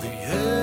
happy. Hey.